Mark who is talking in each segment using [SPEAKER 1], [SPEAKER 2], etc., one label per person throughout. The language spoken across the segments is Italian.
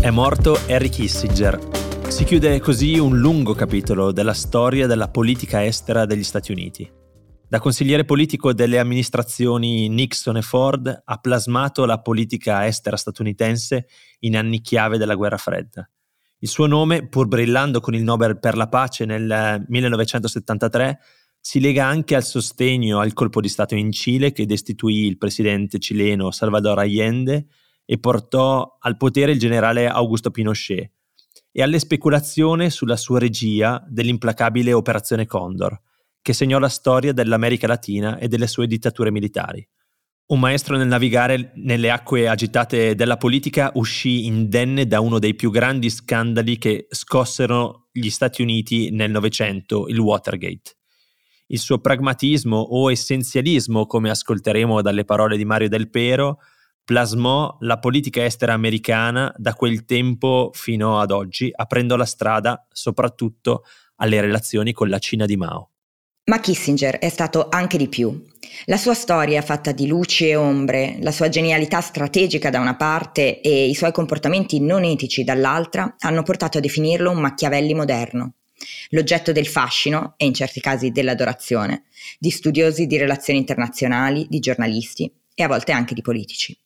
[SPEAKER 1] È morto Harry Kissinger. Si chiude così un lungo capitolo della storia della politica estera degli Stati Uniti. Da consigliere politico delle amministrazioni Nixon e Ford ha plasmato la politica estera statunitense in anni chiave della guerra fredda. Il suo nome, pur brillando con il Nobel per la pace nel 1973, si lega anche al sostegno al colpo di Stato in Cile che destituì il presidente cileno Salvador Allende e portò al potere il generale Augusto Pinochet e alle speculazioni sulla sua regia dell'implacabile Operazione Condor, che segnò la storia dell'America Latina e delle sue dittature militari. Un maestro nel navigare nelle acque agitate della politica uscì indenne da uno dei più grandi scandali che scossero gli Stati Uniti nel Novecento, il Watergate. Il suo pragmatismo o essenzialismo, come ascolteremo dalle parole di Mario Del Pero, plasmò la politica estera americana da quel tempo fino ad oggi, aprendo la strada soprattutto alle relazioni con la Cina di Mao.
[SPEAKER 2] Ma Kissinger è stato anche di più. La sua storia fatta di luci e ombre, la sua genialità strategica da una parte e i suoi comportamenti non etici dall'altra hanno portato a definirlo un Machiavelli moderno. L'oggetto del fascino, e in certi casi dell'adorazione, di studiosi di relazioni internazionali, di giornalisti e a volte anche di politici.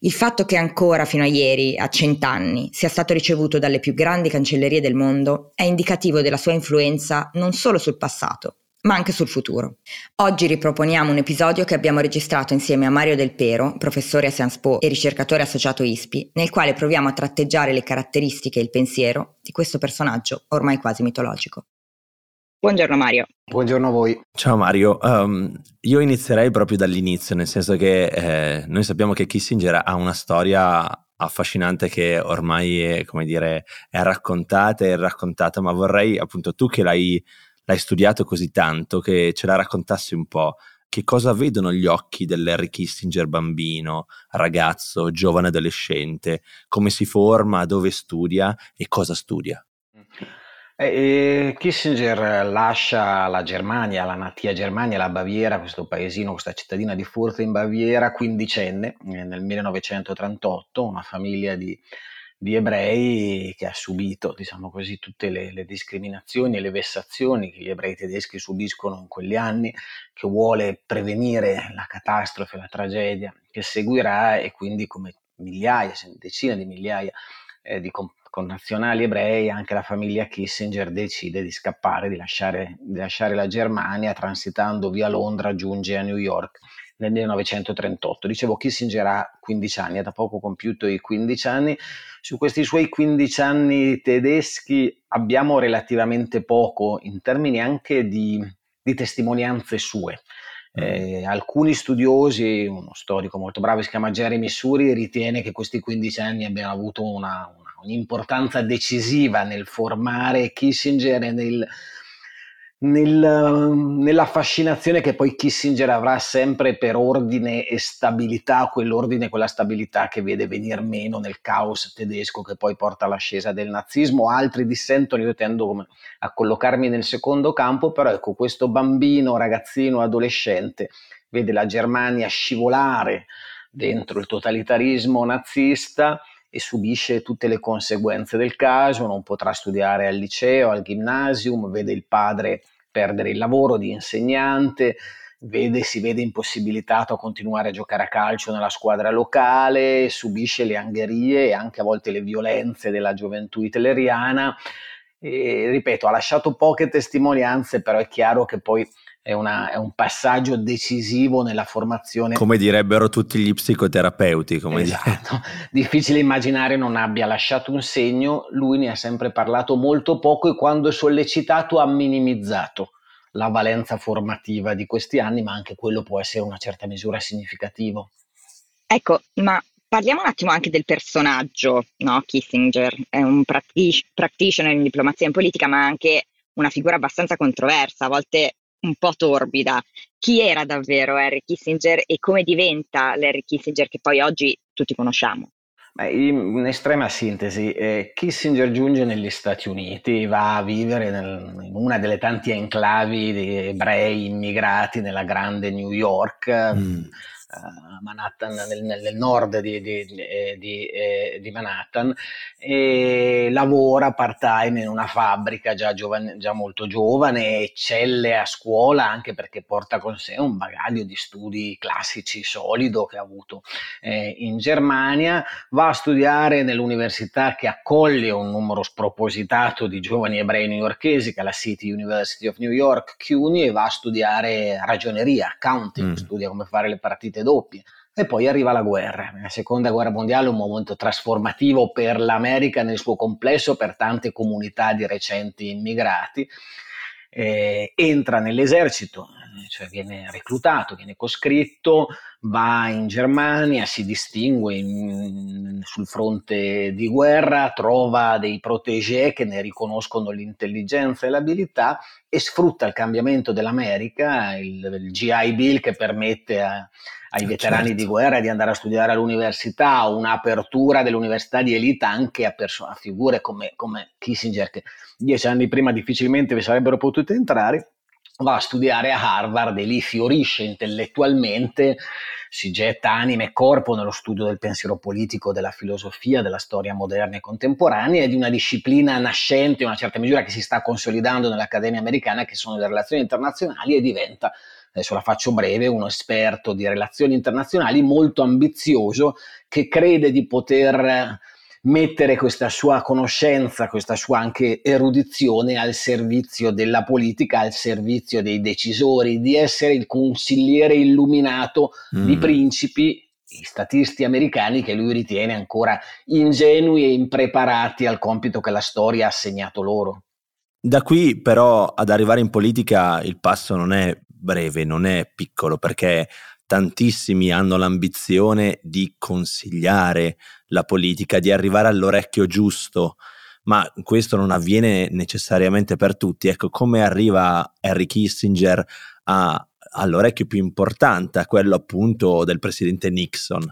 [SPEAKER 2] Il fatto che ancora fino a ieri, a cent'anni, sia stato ricevuto dalle più grandi cancellerie del mondo è indicativo della sua influenza non solo sul passato, ma anche sul futuro. Oggi riproponiamo un episodio che abbiamo registrato insieme a Mario Del Pero, professore a Sciences Po e ricercatore associato ISPI, nel quale proviamo a tratteggiare le caratteristiche e il pensiero di questo personaggio ormai quasi mitologico. Buongiorno Mario.
[SPEAKER 3] Buongiorno a voi.
[SPEAKER 1] Ciao Mario, um, io inizierei proprio dall'inizio, nel senso che eh, noi sappiamo che Kissinger ha una storia affascinante che ormai è, come dire, è raccontata e raccontata, ma vorrei appunto tu che l'hai, l'hai studiato così tanto, che ce la raccontassi un po'. Che cosa vedono gli occhi dell'Harry Kissinger bambino, ragazzo, giovane adolescente, come si forma, dove studia e cosa studia?
[SPEAKER 3] Eh, Kissinger lascia la Germania, la natia Germania, la Baviera, questo paesino, questa cittadina di Furth in Baviera, quindicenne eh, nel 1938, una famiglia di, di, ebrei che ha subito, diciamo così, tutte le, le, discriminazioni e le vessazioni che gli ebrei tedeschi subiscono in quegli anni, che vuole prevenire la catastrofe, la tragedia che seguirà e quindi come migliaia, decine di migliaia eh, di comp- connazionali ebrei, anche la famiglia Kissinger decide di scappare, di lasciare, di lasciare la Germania, transitando via Londra, giunge a New York nel 1938. Dicevo, Kissinger ha 15 anni, ha da poco compiuto i 15 anni. Su questi suoi 15 anni tedeschi abbiamo relativamente poco in termini anche di, di testimonianze sue. Mm. Eh, alcuni studiosi, uno storico molto bravo si chiama Jeremy Suri, ritiene che questi 15 anni abbiano avuto una, una un'importanza decisiva nel formare Kissinger e nel, nel, nella fascinazione che poi Kissinger avrà sempre per ordine e stabilità, quell'ordine e quella stabilità che vede venir meno nel caos tedesco che poi porta all'ascesa del nazismo. Altri dissentono, io tendo a collocarmi nel secondo campo, però ecco, questo bambino, ragazzino, adolescente vede la Germania scivolare dentro il totalitarismo nazista e subisce tutte le conseguenze del caso, non potrà studiare al liceo, al gymnasium, vede il padre perdere il lavoro di insegnante, vede, si vede impossibilitato a continuare a giocare a calcio nella squadra locale, subisce le angherie e anche a volte le violenze della gioventù hitleriana. E, ripeto, ha lasciato poche testimonianze, però è chiaro che poi è, una, è, un passaggio decisivo nella formazione.
[SPEAKER 1] Come direbbero tutti gli psicoterapeuti. Come
[SPEAKER 3] esatto. Difficile immaginare non abbia lasciato un segno, lui ne ha sempre parlato molto poco e quando è sollecitato ha minimizzato la valenza formativa di questi anni, ma anche quello può essere una certa misura significativo.
[SPEAKER 2] Ecco, ma Parliamo un attimo anche del personaggio, no? Kissinger è un practitioner in diplomazia e in politica, ma anche una figura abbastanza controversa, a volte un po' torbida. Chi era davvero Henry Kissinger e come diventa l'Henry Kissinger che poi oggi tutti conosciamo?
[SPEAKER 3] Beh, in estrema sintesi, eh, Kissinger giunge negli Stati Uniti, va a vivere nel, in una delle tante enclavi di ebrei immigrati nella grande New York. Mm Manhattan, nel, nel nord di, di, di, eh, di, Manhattan, e lavora part-time in una fabbrica già, giovane, già molto giovane, eccelle a scuola anche perché porta con sé un bagaglio di studi classici solido che ha avuto eh, in Germania, va a studiare nell'università che accoglie un numero spropositato di giovani ebrei newyorkesi, che è la City University of New York, CUNY, e va a studiare ragioneria, accounting, mm. studia come fare le partite doppie. E poi arriva la guerra. La seconda guerra mondiale è un momento trasformativo per l'America nel suo complesso, per tante comunità di recenti immigrati. Eh, entra nell'esercito, cioè viene reclutato, viene coscritto, va in Germania, si distingue in, sul fronte di guerra, trova dei protégé che ne riconoscono l'intelligenza e l'abilità e sfrutta il cambiamento dell'America, il, il GI Bill che permette a, ai veterani certo. di guerra di andare a studiare all'università, un'apertura dell'università di elite anche a, perso- a figure come, come Kissinger che dieci anni prima difficilmente vi sarebbero potute entrare va a studiare a Harvard e lì fiorisce intellettualmente, si getta anima e corpo nello studio del pensiero politico, della filosofia, della storia moderna e contemporanea e di una disciplina nascente, in una certa misura che si sta consolidando nell'Accademia americana, che sono le relazioni internazionali e diventa adesso la faccio breve, uno esperto di relazioni internazionali molto ambizioso che crede di poter mettere questa sua conoscenza, questa sua anche erudizione al servizio della politica, al servizio dei decisori, di essere il consigliere illuminato mm. di principi i statisti americani che lui ritiene ancora ingenui e impreparati al compito che la storia ha assegnato loro.
[SPEAKER 1] Da qui però ad arrivare in politica il passo non è breve, non è piccolo, perché tantissimi hanno l'ambizione di consigliare la politica, di arrivare all'orecchio giusto, ma questo non avviene necessariamente per tutti. Ecco, come arriva Harry Kissinger a, all'orecchio più importante, a quello appunto del presidente Nixon?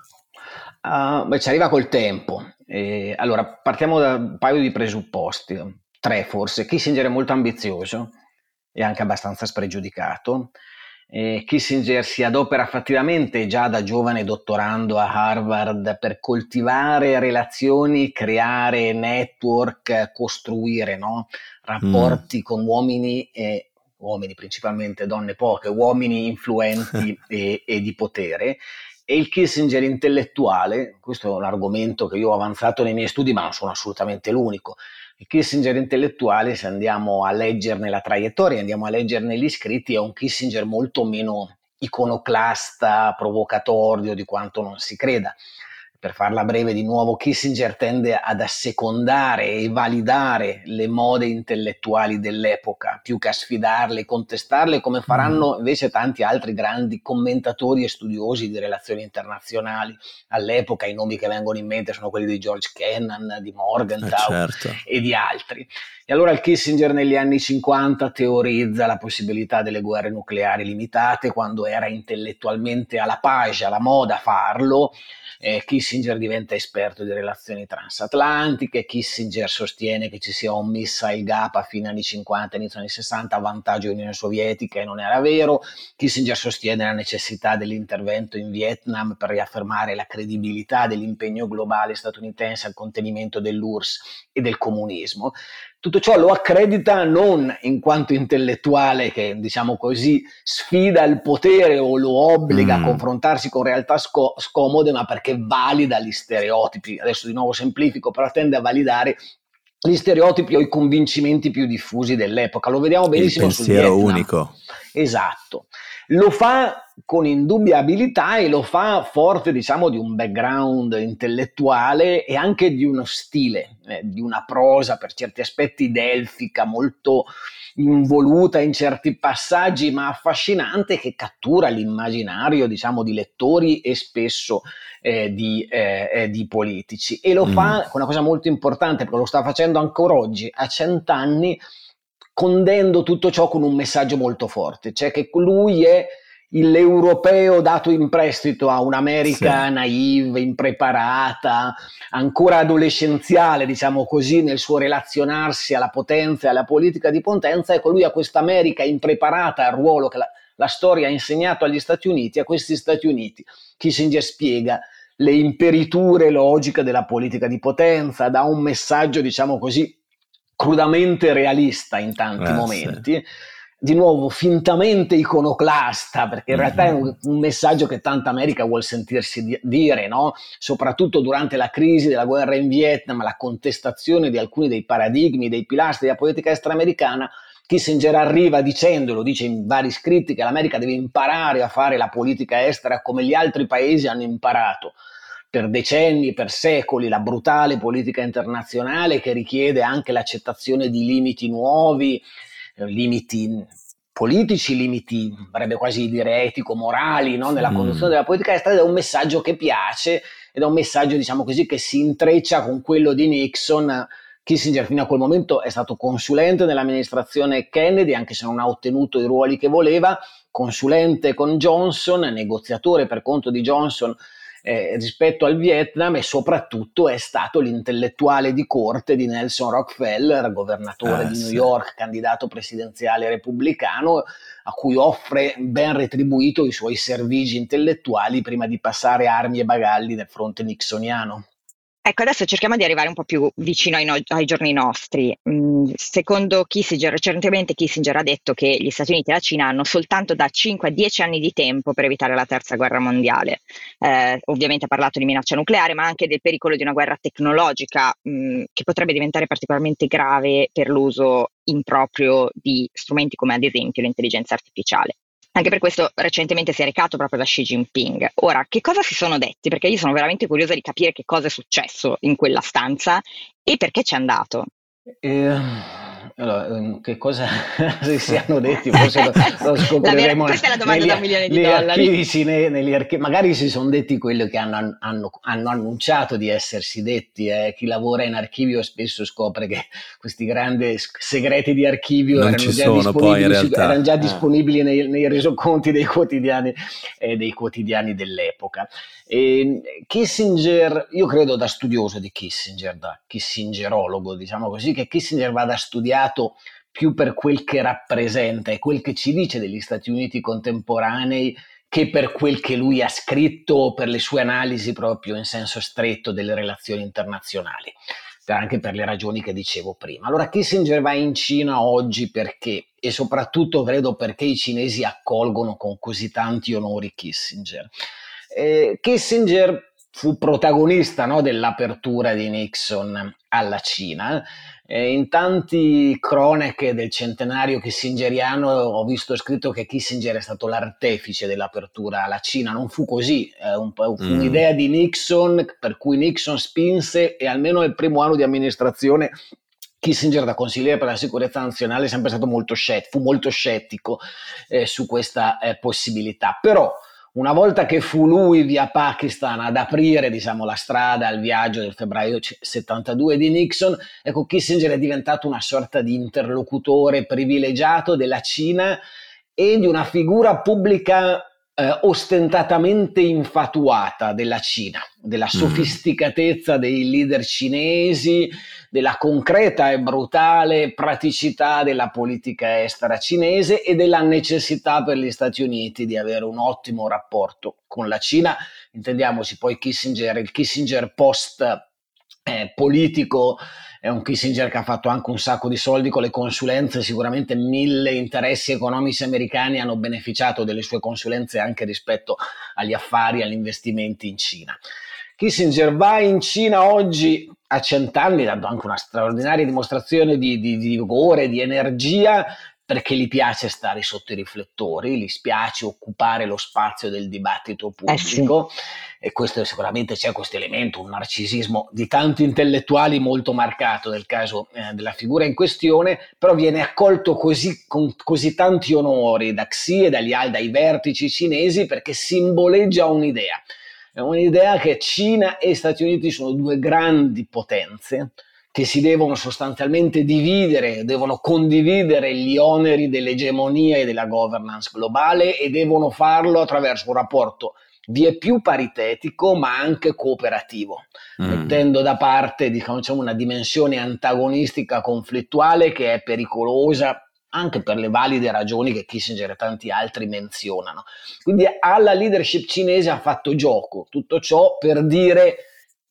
[SPEAKER 3] Uh, beh, ci arriva col tempo. Eh, allora, partiamo da un paio di presupposti, tre forse. Kissinger è molto ambizioso e anche abbastanza spregiudicato eh, Kissinger si adopera fattivamente già da giovane dottorando a Harvard per coltivare relazioni, creare network, costruire no? rapporti mm. con uomini e uomini principalmente, donne poche, uomini influenti e, e di potere e il Kissinger intellettuale, questo è un argomento che io ho avanzato nei miei studi, ma non sono assolutamente l'unico, Kissinger intellettuale, se andiamo a leggerne la traiettoria, andiamo a leggerne gli scritti, è un Kissinger molto meno iconoclasta, provocatorio di quanto non si creda per farla breve di nuovo, Kissinger tende ad assecondare e validare le mode intellettuali dell'epoca, più che a sfidarle e contestarle, come faranno mm. invece tanti altri grandi commentatori e studiosi di relazioni internazionali. All'epoca i nomi che vengono in mente sono quelli di George Kennan, di Morgenthau eh certo. e di altri. E allora il Kissinger negli anni 50 teorizza la possibilità delle guerre nucleari limitate quando era intellettualmente alla page, alla moda farlo eh, Kissinger diventa esperto di relazioni transatlantiche, Kissinger sostiene che ci sia un missile gap a fine anni 50, inizio anni 60 a vantaggio dell'Unione Sovietica e non era vero, Kissinger sostiene la necessità dell'intervento in Vietnam per riaffermare la credibilità dell'impegno globale statunitense al contenimento dell'URSS e del comunismo tutto ciò lo accredita non in quanto intellettuale che, diciamo così, sfida il potere o lo obbliga mm. a confrontarsi con realtà sco- scomode, ma perché valida gli stereotipi. Adesso di nuovo semplifico, però tende a validare gli stereotipi o i convincimenti più diffusi dell'epoca. Lo vediamo benissimo
[SPEAKER 1] il pensiero
[SPEAKER 3] sul
[SPEAKER 1] unico.
[SPEAKER 3] Esatto. Lo fa con indubbia abilità e lo fa forte, diciamo, di un background intellettuale e anche di uno stile, eh, di una prosa per certi aspetti delfica, molto involuta in certi passaggi, ma affascinante che cattura l'immaginario, diciamo, di lettori e spesso eh, di, eh, eh di, politici. E lo mm. fa con una cosa molto importante, perché lo sta facendo ancora oggi, a cent'anni, condendo tutto ciò con un messaggio molto forte, cioè che lui è l'europeo dato in prestito a un'America sì. naive, impreparata, ancora adolescenziale, diciamo così, nel suo relazionarsi alla potenza e alla politica di potenza, ecco lui a questa America impreparata al ruolo che la, la storia ha insegnato agli Stati Uniti, a questi Stati Uniti. Kissinger spiega le imperiture logiche della politica di potenza, dà un messaggio, diciamo così, crudamente realista in tanti eh, momenti. Sì di nuovo fintamente iconoclasta, perché in realtà è un, mm-hmm. un messaggio che tanta America vuole sentirsi di, dire, no? soprattutto durante la crisi della guerra in Vietnam, la contestazione di alcuni dei paradigmi, dei pilastri della politica estera americana. Kissinger arriva dicendo, lo dice in vari scritti, che l'America deve imparare a fare la politica estera come gli altri paesi hanno imparato per decenni, per secoli, la brutale politica internazionale che richiede anche l'accettazione di limiti nuovi, eh, limiti politici, limiti, vorrebbe quasi dire etico-morali, no? nella mm. conduzione della politica estera, ed è un messaggio che piace ed è un messaggio, diciamo così, che si intreccia con quello di Nixon. Kissinger fino a quel momento è stato consulente nell'amministrazione Kennedy, anche se non ha ottenuto i ruoli che voleva, consulente con Johnson, negoziatore per conto di Johnson eh, rispetto al Vietnam e soprattutto è stato l'intellettuale di corte di Nelson Rockefeller, governatore ah, di New sì. York, candidato presidenziale repubblicano, a cui offre ben retribuito i suoi servigi intellettuali prima di passare armi e bagagli nel fronte nixoniano.
[SPEAKER 2] Ecco, adesso cerchiamo di arrivare un po' più vicino ai, no- ai giorni nostri. Mm, secondo Kissinger, recentemente Kissinger ha detto che gli Stati Uniti e la Cina hanno soltanto da 5 a 10 anni di tempo per evitare la terza guerra mondiale. Eh, ovviamente ha parlato di minaccia nucleare, ma anche del pericolo di una guerra tecnologica mh, mm, che potrebbe diventare particolarmente grave per l'uso improprio di strumenti come ad esempio l'intelligenza artificiale. Anche per questo recentemente si è recato proprio da Xi Jinping. Ora, che cosa si sono detti? Perché io sono veramente curiosa di capire che cosa è successo in quella stanza e perché c'è andato.
[SPEAKER 3] Eh, allora, ehm, che cosa si siano detti? Forse lo, lo scopriremo.
[SPEAKER 2] questa è la domanda negli, da un milione di dollari.
[SPEAKER 3] Archivi, ne, negli archivi, magari si sono detti quello che hanno, hanno, hanno annunciato di essersi detti. Eh. Chi lavora in archivio spesso scopre che questi grandi segreti di archivio erano già, disponibili, su, erano già, disponibili, nei, nei resoconti dei quotidiani, eh, dei quotidiani dell'epoca. E Kissinger, io credo da studioso di Kissinger, da kissingerologo, diciamo così, che Kissinger vada studiato più per quel che rappresenta e quel che ci dice degli Stati Uniti contemporanei che per quel che lui ha scritto o per le sue analisi proprio in senso stretto delle relazioni internazionali, anche per le ragioni che dicevo prima. Allora Kissinger va in Cina oggi perché? E soprattutto credo perché i cinesi accolgono con così tanti onori Kissinger eh, Kissinger fu protagonista no, dell'apertura di Nixon alla Cina. Eh, in tanti cronache del centenario kissingeriano ho visto scritto che Kissinger è stato l'artefice dell'apertura alla Cina. Non fu così, eh, un fu mm. un'idea di Nixon per cui Nixon spinse e almeno nel primo anno di amministrazione Kissinger da consigliere per la sicurezza nazionale è sempre stato molto scettico, fu molto scettico eh, su questa eh, possibilità. Però una volta che fu lui via Pakistan ad aprire diciamo, la strada al viaggio del febbraio 72 di Nixon, ecco Kissinger è diventato una sorta di interlocutore privilegiato della Cina e di una figura pubblica eh, ostentatamente infatuata della Cina, della mm. sofisticatezza dei leader cinesi, della concreta e brutale praticità della politica estera cinese e della necessità per gli Stati Uniti di avere un ottimo rapporto con la Cina. Intendiamoci poi Kissinger, il Kissinger post eh, politico è un Kissinger che ha fatto anche un sacco di soldi con le consulenze, sicuramente mille interessi economici americani hanno beneficiato delle sue consulenze anche rispetto agli affari, agli investimenti in Cina. Kissinger va in Cina oggi a cent'anni, dando anche una straordinaria dimostrazione di, di, di vigore, di energia, perché gli piace stare sotto i riflettori, gli spiace occupare lo spazio del dibattito pubblico eh sì. e questo sicuramente c'è questo elemento, un narcisismo di tanti intellettuali molto marcato nel caso eh, della figura in questione, però viene accolto così, con così tanti onori da Xi e dagli, dai vertici cinesi perché simboleggia un'idea. È un'idea che Cina e Stati Uniti sono due grandi potenze, che si devono sostanzialmente dividere, devono condividere gli oneri dell'egemonia e della governance globale e devono farlo attraverso un rapporto vie più paritetico ma anche cooperativo, mm. mettendo da parte diciamo, una dimensione antagonistica conflittuale che è pericolosa anche per le valide ragioni che Kissinger e tanti altri menzionano. Quindi alla leadership cinese ha fatto gioco tutto ciò per dire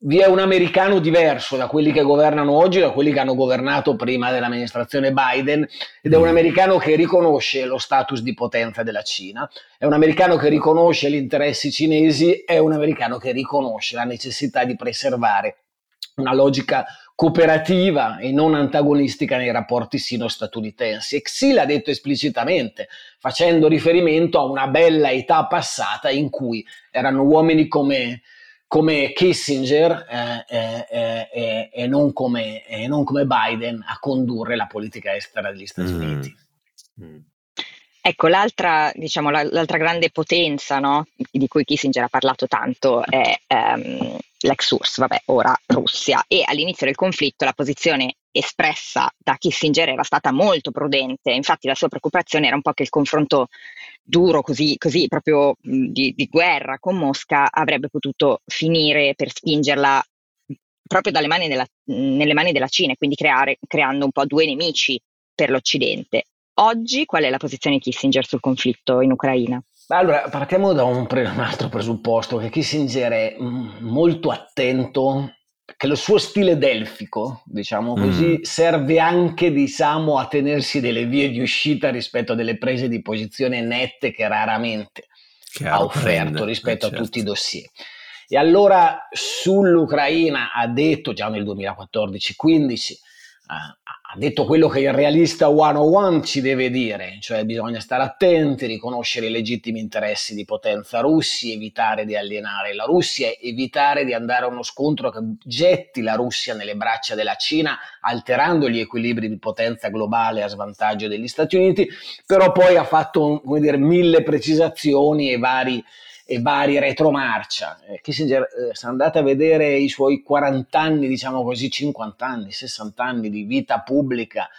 [SPEAKER 3] vi è un americano diverso da quelli che governano oggi, da quelli che hanno governato prima dell'amministrazione Biden, ed è un mm. americano che riconosce lo status di potenza della Cina, è un americano che riconosce gli interessi cinesi, è un americano che riconosce la necessità di preservare una logica cooperativa e non antagonistica nei rapporti sino-statunitensi. E Xi l'ha detto esplicitamente, facendo riferimento a una bella età passata in cui erano uomini come come Kissinger eh, eh, eh, e, non come, non come, Biden a condurre la politica estera degli Stati mm. Uniti.
[SPEAKER 2] Mm. Ecco, l'altra, diciamo, l'altra grande potenza no, di cui Kissinger ha parlato tanto è um, l'ex URSS, vabbè, ora Russia, e all'inizio del conflitto la posizione espressa da Kissinger era stata molto prudente, infatti la sua preoccupazione era un po' che il confronto duro, così, così proprio di, di, guerra con Mosca, avrebbe potuto finire per spingerla proprio dalle mani della, nelle mani della Cina, quindi creare, creando un po' due nemici per l'Occidente. Oggi qual è la posizione di Kissinger sul conflitto in Ucraina?
[SPEAKER 3] Allora, partiamo da un, un altro presupposto, che Kissinger è molto attento che lo suo stile delfico, diciamo così, mm. serve anche diciamo, a tenersi delle vie di uscita rispetto a delle prese di posizione nette che raramente Chiaro, ha offerto prende, rispetto eh, certo. a tutti i dossier. E allora sull'Ucraina ha detto già nel 2014-15 ha detto quello che il realista 101 ci deve dire, cioè bisogna stare attenti, riconoscere i legittimi interessi di potenza russi, evitare di alienare la Russia, evitare di andare a uno scontro che getti la Russia nelle braccia della Cina, alterando gli equilibri di potenza globale a svantaggio degli Stati Uniti, però poi ha fatto dire, mille precisazioni e vari e vari retromarcia. Eh, Kissinger, eh, se andate a vedere i suoi 40 anni, diciamo così, 50 anni, 60 anni di vita pubblica,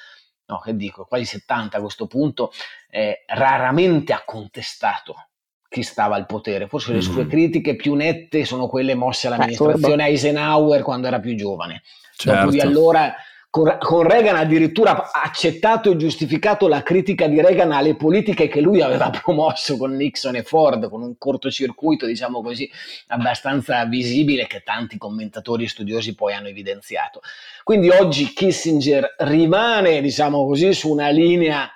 [SPEAKER 3] no, che dico, quasi 70 a questo punto, eh, raramente ha contestato chi stava al potere. Forse le sue mm. critiche più nette sono quelle mosse all'amministrazione Eisenhower quando era più giovane. Certo. Dopo di allora con, con, Reagan addirittura accettato e giustificato la critica di Reagan alle politiche che lui aveva promosso con Nixon e Ford, con un cortocircuito, diciamo così, abbastanza visibile che tanti commentatori e studiosi poi hanno evidenziato. Quindi oggi Kissinger rimane, diciamo così, su una linea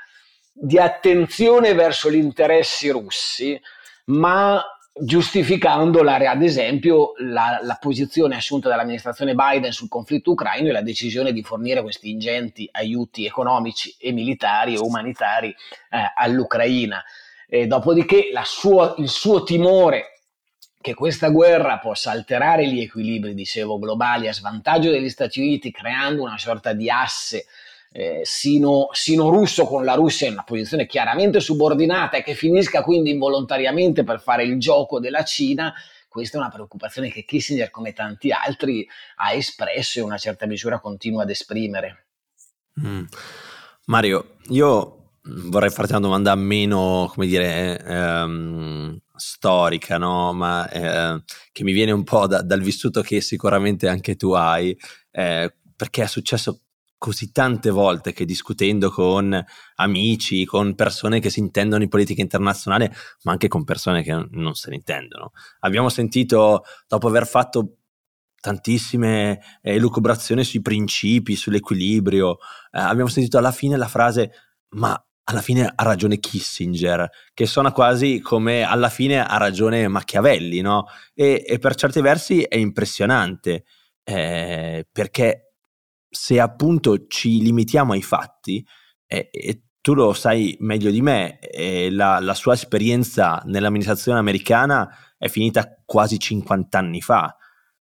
[SPEAKER 3] di attenzione verso gli interessi russi, ma giustificando la, ad esempio la, la, posizione assunta dall'amministrazione Biden sul conflitto ucraino e la decisione di fornire questi ingenti aiuti economici e militari e umanitari eh, all'Ucraina. E dopodiché sua, il suo timore che questa guerra possa alterare gli equilibri, dicevo, globali a svantaggio degli Stati Uniti, creando una sorta di asse eh, sino, sino, russo con la Russia in una posizione chiaramente subordinata e che finisca quindi involontariamente per fare il gioco della Cina, questa è una preoccupazione che Kissinger, come tanti altri, ha espresso e in una certa misura continua ad esprimere.
[SPEAKER 1] Mm. Mario, io vorrei farti una domanda meno, come dire, ehm, storica, no? ma eh, che mi viene un po' da, dal vissuto che sicuramente anche tu hai, eh, perché è successo così tante volte che discutendo con amici, con persone che si intendono in politica internazionale, ma anche con persone che non se ne intendono. Abbiamo sentito, dopo aver fatto tantissime eh, elucubrazioni sui principi, sull'equilibrio, eh, abbiamo sentito alla fine la frase ma alla fine ha ragione Kissinger, che suona quasi come alla fine ha ragione Machiavelli, no? E, e per certi versi è impressionante, eh, perché se appunto ci limitiamo ai fatti, è, è tu lo sai meglio di me, la, la sua esperienza nell'amministrazione americana è finita quasi 50 anni fa.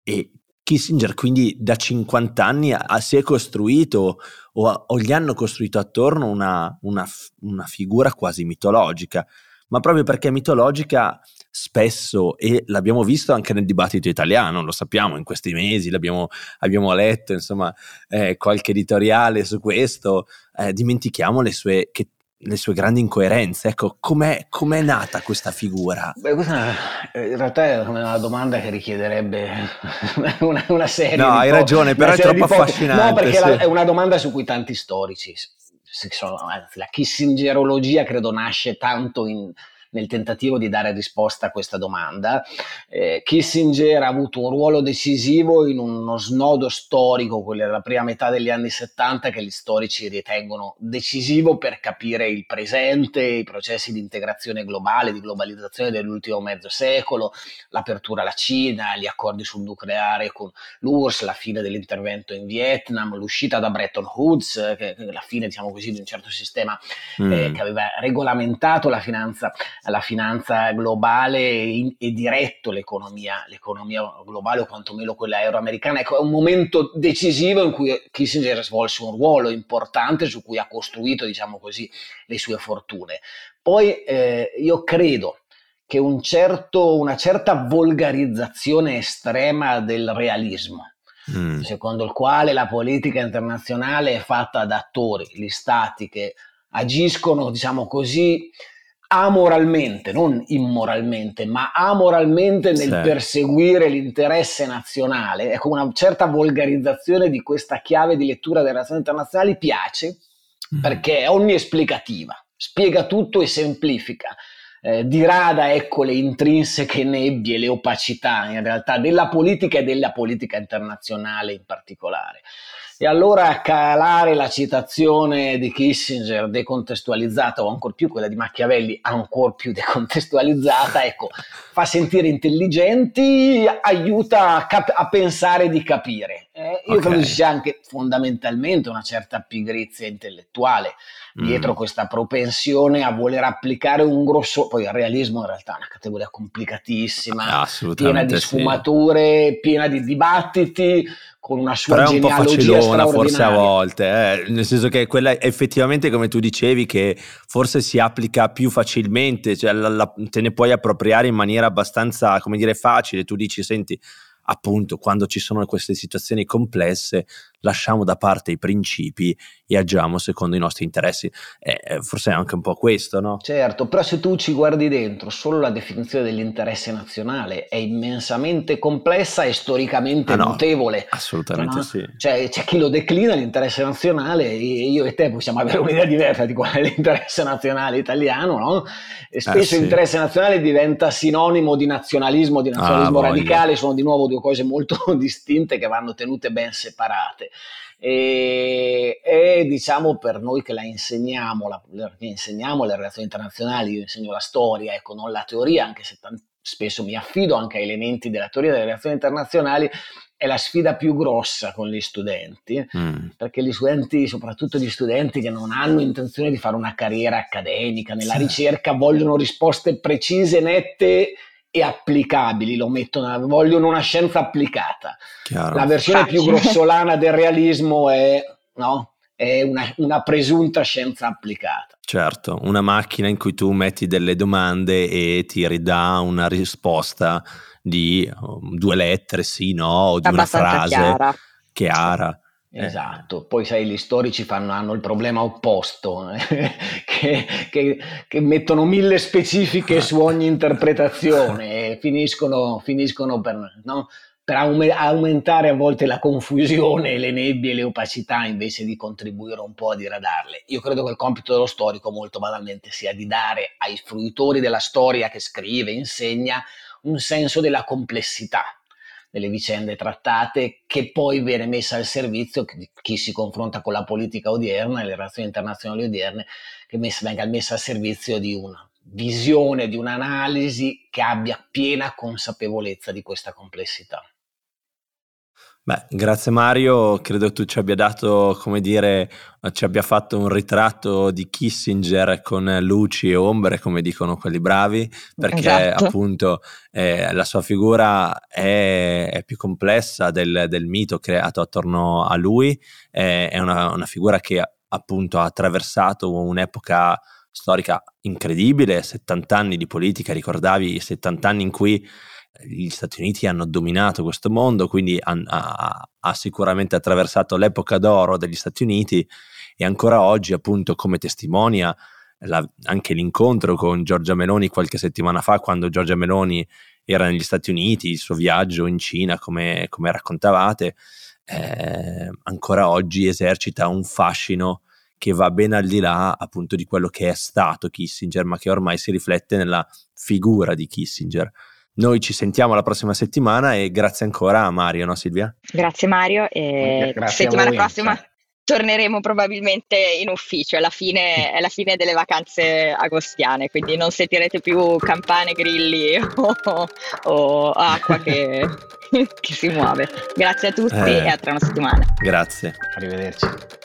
[SPEAKER 1] E Kissinger quindi da 50 anni ha, si è costruito o, o, gli hanno costruito attorno una, una, una, figura quasi mitologica, ma proprio perché mitologica spesso, e l'abbiamo visto anche nel dibattito italiano, lo sappiamo in questi mesi, l'abbiamo abbiamo letto insomma eh, qualche editoriale su questo, eh, dimentichiamo le sue, che le sue grandi incoerenze. Ecco, com'è, com'è nata questa figura?
[SPEAKER 3] Beh, questa eh, in realtà è una domanda che richiederebbe una, una serie
[SPEAKER 1] No, hai
[SPEAKER 3] po-
[SPEAKER 1] ragione, però è troppo affascinante.
[SPEAKER 3] No, perché sì. la, è una domanda su cui tanti storici, sono, la kissingerologia credo nasce tanto in nel tentativo di dare risposta a questa domanda. Eh, Kissinger ha avuto un ruolo decisivo in uno snodo storico, quello della prima metà degli anni 70, che gli storici ritengono decisivo per capire il presente, i processi di integrazione globale, di globalizzazione dell'ultimo mezzo secolo, l'apertura alla Cina, gli accordi sul nucleare con l'URSS, la fine dell'intervento in Vietnam, l'uscita da Bretton Woods, che, che la fine, diciamo così, di un certo sistema mm. eh, che aveva regolamentato la finanza la finanza globale e, e diretto l'economia, l'economia, globale o quantomeno quella euroamericana. Ecco, è un momento decisivo in cui Kissinger svolse un ruolo importante su cui ha costruito, diciamo così, le sue fortune. Poi eh, io credo che un certo, una certa volgarizzazione estrema del realismo, mm. secondo il quale la politica internazionale è fatta da attori, gli stati che agiscono, diciamo così, amoralmente, non immoralmente, ma amoralmente nel sì. perseguire l'interesse nazionale, ecco una certa volgarizzazione di questa chiave di lettura delle relazioni internazionali piace mm. perché è onniesplicativa, spiega tutto e semplifica. Eh, dirada ecco le intrinseche nebbie, le opacità in realtà della politica e della politica internazionale in particolare. E allora calare la citazione di Kissinger decontestualizzata o ancora più quella di Machiavelli ancora più decontestualizzata, ecco, fa sentire intelligenti, aiuta a, cap- a pensare di capire. Io okay. credo ci sia anche fondamentalmente una certa pigrizia intellettuale dietro mm. questa propensione a voler applicare un grosso, poi il realismo in realtà è una categoria complicatissima, piena di sfumature, sì. piena di dibattiti, con una sua
[SPEAKER 1] Però
[SPEAKER 3] è un po'
[SPEAKER 1] facilona forse a volte, eh? nel senso che quella effettivamente come tu dicevi che forse si applica più facilmente, cioè la, la, te ne puoi appropriare in maniera abbastanza, come dire, facile, tu dici senti appunto quando ci sono queste situazioni complesse lasciamo da parte i principi e agiamo secondo i nostri interessi. Eh, forse è anche un po' questo, no?
[SPEAKER 3] Certo, però se tu ci guardi dentro, solo la definizione dell'interesse nazionale è immensamente complessa e storicamente ah, no, notevole.
[SPEAKER 1] Assolutamente no? sì.
[SPEAKER 3] Cioè, c'è chi lo declina l'interesse nazionale e io e te possiamo avere un'idea diversa di qual è l'interesse nazionale italiano, no? E spesso eh, sì. l'interesse nazionale diventa sinonimo di nazionalismo, di nazionalismo ah, radicale, sono di nuovo due cose molto distinte che vanno tenute ben separate. E, e, diciamo per noi che la insegniamo, la, che insegniamo le relazioni internazionali, io insegno la storia, ecco, non la teoria, anche se t- spesso mi affido anche a elementi della teoria delle relazioni internazionali, è la sfida più grossa con gli studenti, mm. perché gli studenti, soprattutto gli studenti che non hanno intenzione di fare una carriera accademica nella sì. ricerca, vogliono risposte precise, nette e applicabili, lo mettono, vogliono una scienza applicata. Chiaro. La versione Facile. più grossolana del realismo è, no? è una, una, presunta scienza applicata.
[SPEAKER 1] Certo, una macchina in cui tu metti delle domande e ti ridà una risposta di um, due lettere, sì, no, o di una frase chiara. chiara.
[SPEAKER 3] Eh. Esatto, poi sai, gli storici fanno, hanno il problema opposto, eh? che, che, che, mettono mille specifiche su ogni interpretazione e finiscono, finiscono per, no? per aumentare a volte la confusione, le nebbie le opacità invece di contribuire un po' a diradarle. Io credo che il compito dello storico molto banalmente sia di dare ai fruitori della storia che scrive, insegna, un senso della complessità delle vicende trattate che poi viene messa al servizio di chi si confronta con la politica odierna e le relazioni internazionali odierne, che messa, venga messa al servizio di una visione, di un'analisi che abbia piena consapevolezza di questa complessità.
[SPEAKER 1] Beh, grazie Mario, credo tu ci abbia dato, come dire, ci abbia fatto un ritratto di Kissinger con luci e ombre, come dicono quelli bravi, perché esatto. appunto eh, la sua figura è, è più complessa del, del, mito creato attorno a lui, è, è una, una figura che appunto ha attraversato un'epoca storica incredibile, 70 anni di politica, ricordavi i 70 anni in cui gli Stati Uniti hanno dominato questo mondo, quindi ha, ha, ha, sicuramente attraversato l'epoca d'oro degli Stati Uniti e ancora oggi appunto come testimonia la, anche l'incontro con Giorgia Meloni qualche settimana fa quando Giorgia Meloni era negli Stati Uniti, il suo viaggio in Cina come, come raccontavate, eh, ancora oggi esercita un fascino che va ben al di là appunto di quello che è stato Kissinger, ma che ormai si riflette nella figura di Kissinger. Noi ci sentiamo la prossima settimana e grazie ancora a Mario, no Silvia?
[SPEAKER 2] Grazie Mario e grazie settimana prossima torneremo probabilmente in ufficio, è la, fine, è la fine delle vacanze agostiane, quindi non sentirete più campane, grilli o, o acqua che, che, si muove. Grazie a tutti eh, e a tra una settimana.
[SPEAKER 1] Grazie.
[SPEAKER 3] Arrivederci.